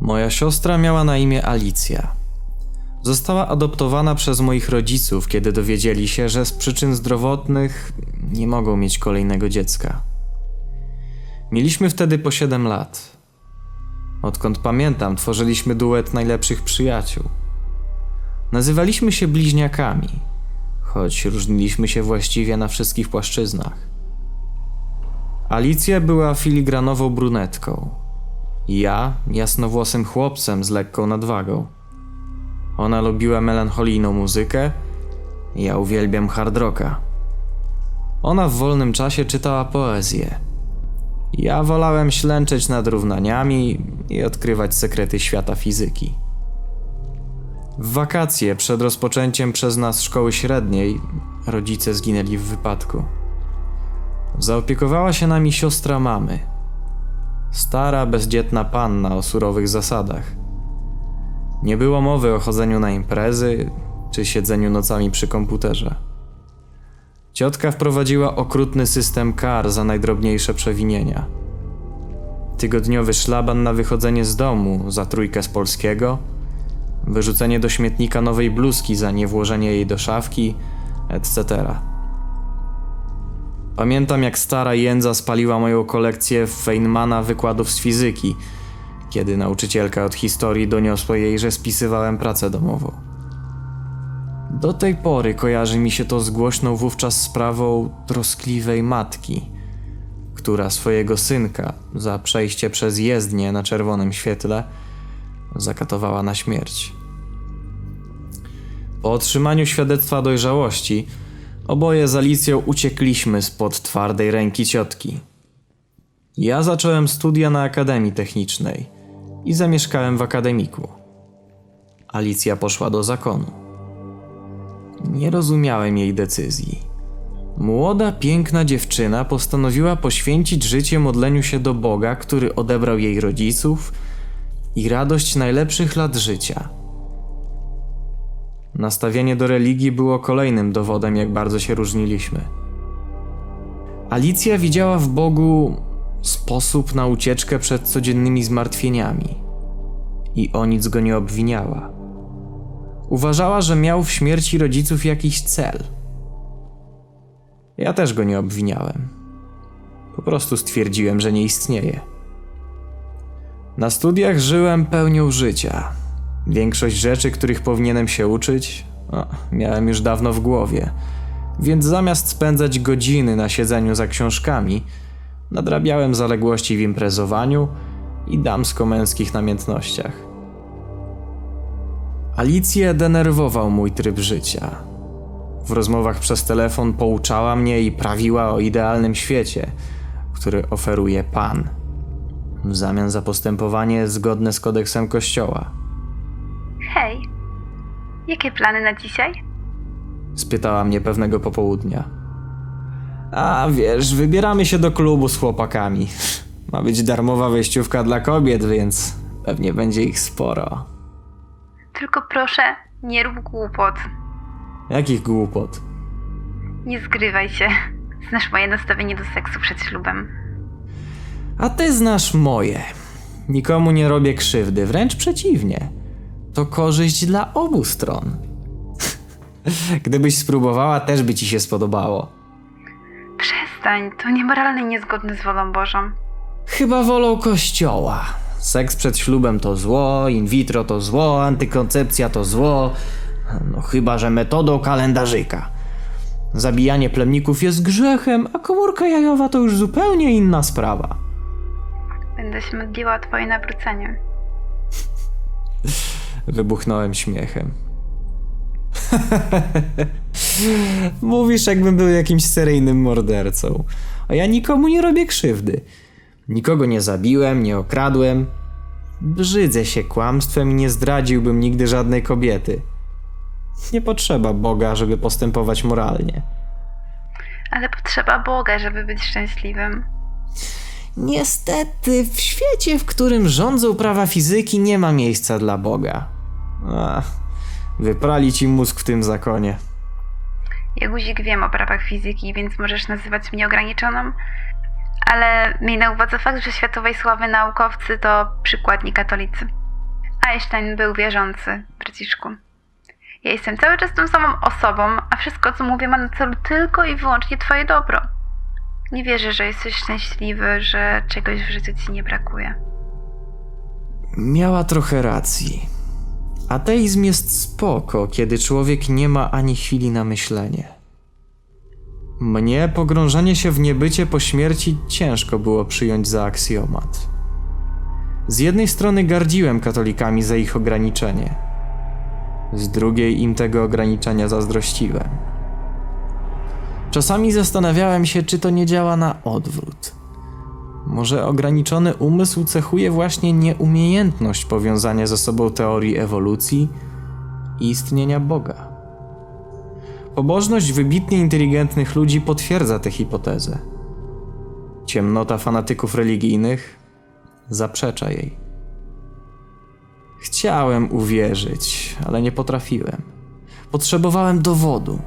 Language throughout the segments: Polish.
Moja siostra miała na imię Alicja. Została adoptowana przez moich rodziców, kiedy dowiedzieli się, że z przyczyn zdrowotnych nie mogą mieć kolejnego dziecka. Mieliśmy wtedy po 7 lat. Odkąd pamiętam, tworzyliśmy duet najlepszych przyjaciół. Nazywaliśmy się bliźniakami, choć różniliśmy się właściwie na wszystkich płaszczyznach. Alicja była filigranową brunetką. Ja jasnowłosym chłopcem z lekką nadwagą. Ona lubiła melancholijną muzykę, ja uwielbiam hard rocka. Ona w wolnym czasie czytała poezję. Ja wolałem ślęczeć nad równaniami i odkrywać sekrety świata fizyki. W wakacje przed rozpoczęciem przez nas szkoły średniej rodzice zginęli w wypadku. Zaopiekowała się nami siostra mamy. Stara, bezdzietna panna o surowych zasadach. Nie było mowy o chodzeniu na imprezy czy siedzeniu nocami przy komputerze. Ciotka wprowadziła okrutny system kar za najdrobniejsze przewinienia. Tygodniowy szlaban na wychodzenie z domu za trójkę z polskiego, wyrzucenie do śmietnika nowej bluzki za niewłożenie jej do szafki, etc. Pamiętam, jak stara jędza spaliła moją kolekcję Feynmana wykładów z fizyki, kiedy nauczycielka od historii doniosła jej, że spisywałem pracę domową. Do tej pory kojarzy mi się to z głośną wówczas sprawą troskliwej matki, która swojego synka za przejście przez jezdnię na czerwonym świetle zakatowała na śmierć. Po otrzymaniu świadectwa dojrzałości, oboje z Alicją uciekliśmy spod twardej ręki ciotki. Ja zacząłem studia na Akademii Technicznej i zamieszkałem w akademiku. Alicja poszła do zakonu. Nie rozumiałem jej decyzji. Młoda, piękna dziewczyna postanowiła poświęcić życie modleniu się do Boga, który odebrał jej rodziców i radość najlepszych lat życia. Nastawienie do religii było kolejnym dowodem, jak bardzo się różniliśmy. Alicja widziała w Bogu sposób na ucieczkę przed codziennymi zmartwieniami i o nic go nie obwiniała. Uważała, że miał w śmierci rodziców jakiś cel. Ja też go nie obwiniałem. Po prostu stwierdziłem, że nie istnieje. Na studiach żyłem pełnią życia. Większość rzeczy, których powinienem się uczyć, o, miałem już dawno w głowie. Więc zamiast spędzać godziny na siedzeniu za książkami, nadrabiałem zaległości w imprezowaniu i damsko-męskich namiętnościach. Alicję denerwował mój tryb życia. W rozmowach przez telefon pouczała mnie i prawiła o idealnym świecie, który oferuje Pan, w zamian za postępowanie zgodne z kodeksem Kościoła. Hej, jakie plany na dzisiaj? spytała mnie pewnego popołudnia. A wiesz, wybieramy się do klubu z chłopakami. Ma być darmowa wejściówka dla kobiet, więc pewnie będzie ich sporo. Tylko proszę, nie rób głupot. Jakich głupot? Nie zgrywaj się. Znasz moje nastawienie do seksu przed ślubem. A ty znasz moje. Nikomu nie robię krzywdy, wręcz przeciwnie. To korzyść dla obu stron. Gdybyś spróbowała, też by ci się spodobało. Przestań, to niemoralne i niezgodne z wolą Bożą. Chyba wolą kościoła. Seks przed ślubem to zło, in vitro to zło, antykoncepcja to zło. No chyba, że metodą kalendarzyka. Zabijanie plemników jest grzechem, a komórka jajowa to już zupełnie inna sprawa. Będę się modliła o twoje nawrócenie. Wybuchnąłem śmiechem. Mówisz, jakbym był jakimś seryjnym mordercą. A ja nikomu nie robię krzywdy. Nikogo nie zabiłem, nie okradłem. Brzydzę się kłamstwem i nie zdradziłbym nigdy żadnej kobiety. Nie potrzeba Boga, żeby postępować moralnie. Ale potrzeba Boga, żeby być szczęśliwym. Niestety, w świecie, w którym rządzą prawa fizyki, nie ma miejsca dla Boga. Ach, wyprali ci mózg w tym zakonie. Ja guzik wiem o prawach fizyki, więc możesz nazywać mnie ograniczoną, ale miej na uwadze fakt, że światowej sławy naukowcy to przykładni katolicy. Einstein był wierzący, braciszku. Ja jestem cały czas tą samą osobą, a wszystko, co mówię, ma na celu tylko i wyłącznie twoje dobro. Nie wierzę, że jesteś szczęśliwy, że czegoś w życiu ci nie brakuje. Miała trochę racji. Ateizm jest spoko, kiedy człowiek nie ma ani chwili na myślenie. Mnie pogrążanie się w niebycie po śmierci ciężko było przyjąć za aksjomat. Z jednej strony gardziłem katolikami za ich ograniczenie, z drugiej im tego ograniczenia zazdrościłem. Czasami zastanawiałem się, czy to nie działa na odwrót. Może ograniczony umysł cechuje właśnie nieumiejętność powiązania ze sobą teorii ewolucji i istnienia Boga. Pobożność wybitnie inteligentnych ludzi potwierdza tę hipotezę. Ciemnota fanatyków religijnych zaprzecza jej. Chciałem uwierzyć, ale nie potrafiłem. Potrzebowałem dowodu.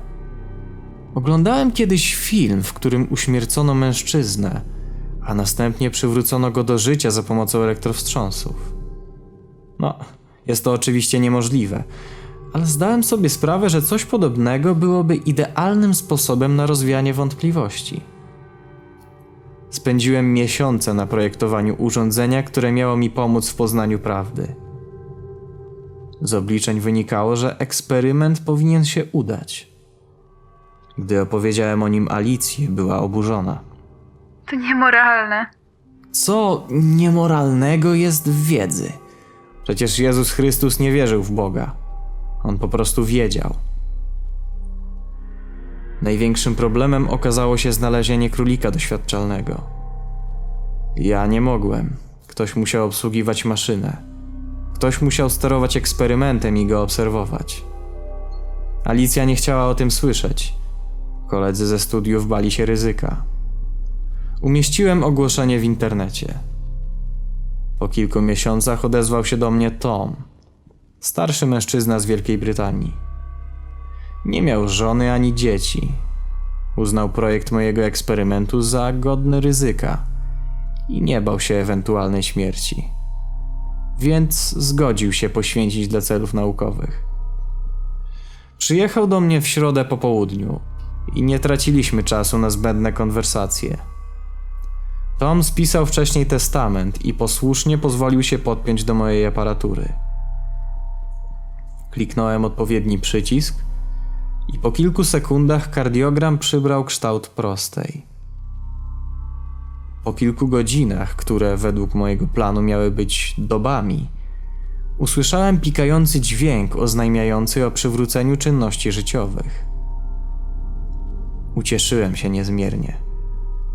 Oglądałem kiedyś film, w którym uśmiercono mężczyznę, a następnie przywrócono go do życia za pomocą elektrowstrząsów. No, jest to oczywiście niemożliwe, ale zdałem sobie sprawę, że coś podobnego byłoby idealnym sposobem na rozwianie wątpliwości. Spędziłem miesiące na projektowaniu urządzenia, które miało mi pomóc w poznaniu prawdy. Z obliczeń wynikało, że eksperyment powinien się udać. Gdy opowiedziałem o nim Alicji, była oburzona. To niemoralne. Co niemoralnego jest w wiedzy? Przecież Jezus Chrystus nie wierzył w Boga. On po prostu wiedział. Największym problemem okazało się znalezienie królika doświadczalnego. Ja nie mogłem. Ktoś musiał obsługiwać maszynę. Ktoś musiał sterować eksperymentem i go obserwować. Alicja nie chciała o tym słyszeć. Koledzy ze studiów bali się ryzyka. Umieściłem ogłoszenie w internecie. Po kilku miesiącach odezwał się do mnie Tom, starszy mężczyzna z Wielkiej Brytanii. Nie miał żony ani dzieci. Uznał projekt mojego eksperymentu za godny ryzyka i nie bał się ewentualnej śmierci. Więc zgodził się poświęcić dla celów naukowych. Przyjechał do mnie w środę po południu i nie traciliśmy czasu na zbędne konwersacje. Tom spisał wcześniej testament i posłusznie pozwolił się podpiąć do mojej aparatury. Kliknąłem odpowiedni przycisk i po kilku sekundach kardiogram przybrał kształt prostej. Po kilku godzinach, które według mojego planu miały być dobami, usłyszałem pikający dźwięk oznajmiający o przywróceniu czynności życiowych. Ucieszyłem się niezmiernie.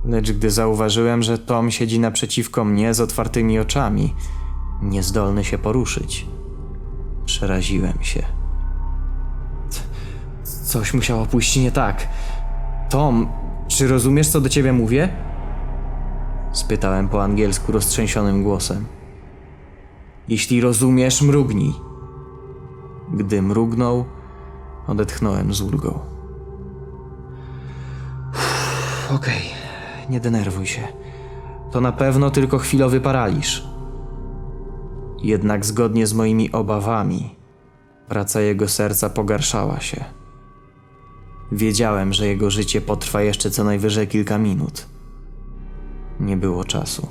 Lecz gdy zauważyłem, że Tom siedzi naprzeciwko mnie z otwartymi oczami, niezdolny się poruszyć, przeraziłem się. Coś musiało pójść nie tak. Tom, czy rozumiesz, co do ciebie mówię? Spytałem po angielsku roztrzęsionym głosem. Jeśli rozumiesz, mrugnij. Gdy mrugnął, odetchnąłem z ulgą. Okej, nie denerwuj się. To na pewno tylko chwilowy paraliż. Jednak zgodnie z moimi obawami, praca jego serca pogarszała się. Wiedziałem, że jego życie potrwa jeszcze co najwyżej kilka minut. Nie było czasu.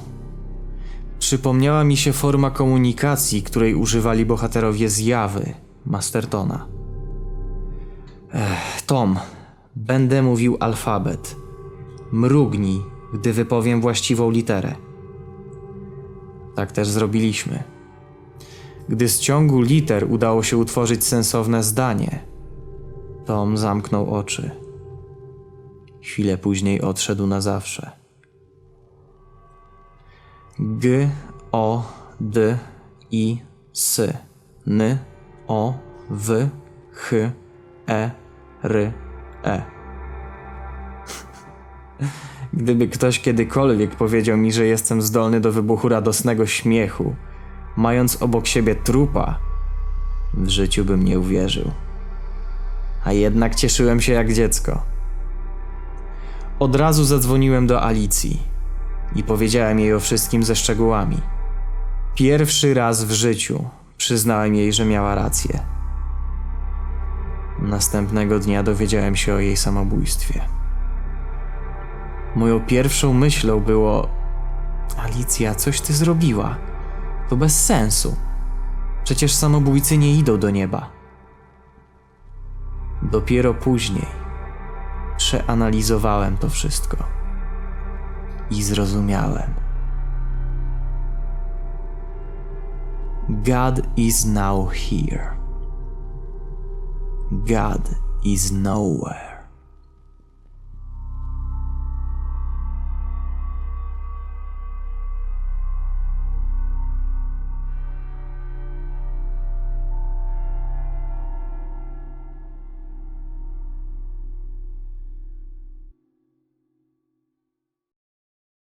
Przypomniała mi się forma komunikacji, której używali bohaterowie zjawy Mastertona. Ech, Tom, będę mówił alfabet. Mrugnij, gdy wypowiem właściwą literę. Tak też zrobiliśmy. Gdy z ciągu liter udało się utworzyć sensowne zdanie, Tom zamknął oczy. Chwilę później odszedł na zawsze. G, O, D, I, S, N, O, W, H, E, R, E. Gdyby ktoś kiedykolwiek powiedział mi, że jestem zdolny do wybuchu radosnego śmiechu, mając obok siebie trupa, w życiu bym nie uwierzył. A jednak cieszyłem się jak dziecko. Od razu zadzwoniłem do Alicji i powiedziałem jej o wszystkim ze szczegółami. Pierwszy raz w życiu Przyznałem jej, że miała rację. Następnego dnia dowiedziałem się o jej samobójstwie. Moją pierwszą myślą było: Alicja, coś ty zrobiła. To bez sensu. Przecież samobójcy nie idą do nieba. Dopiero później przeanalizowałem to wszystko i zrozumiałem. God is now here. God is nowhere.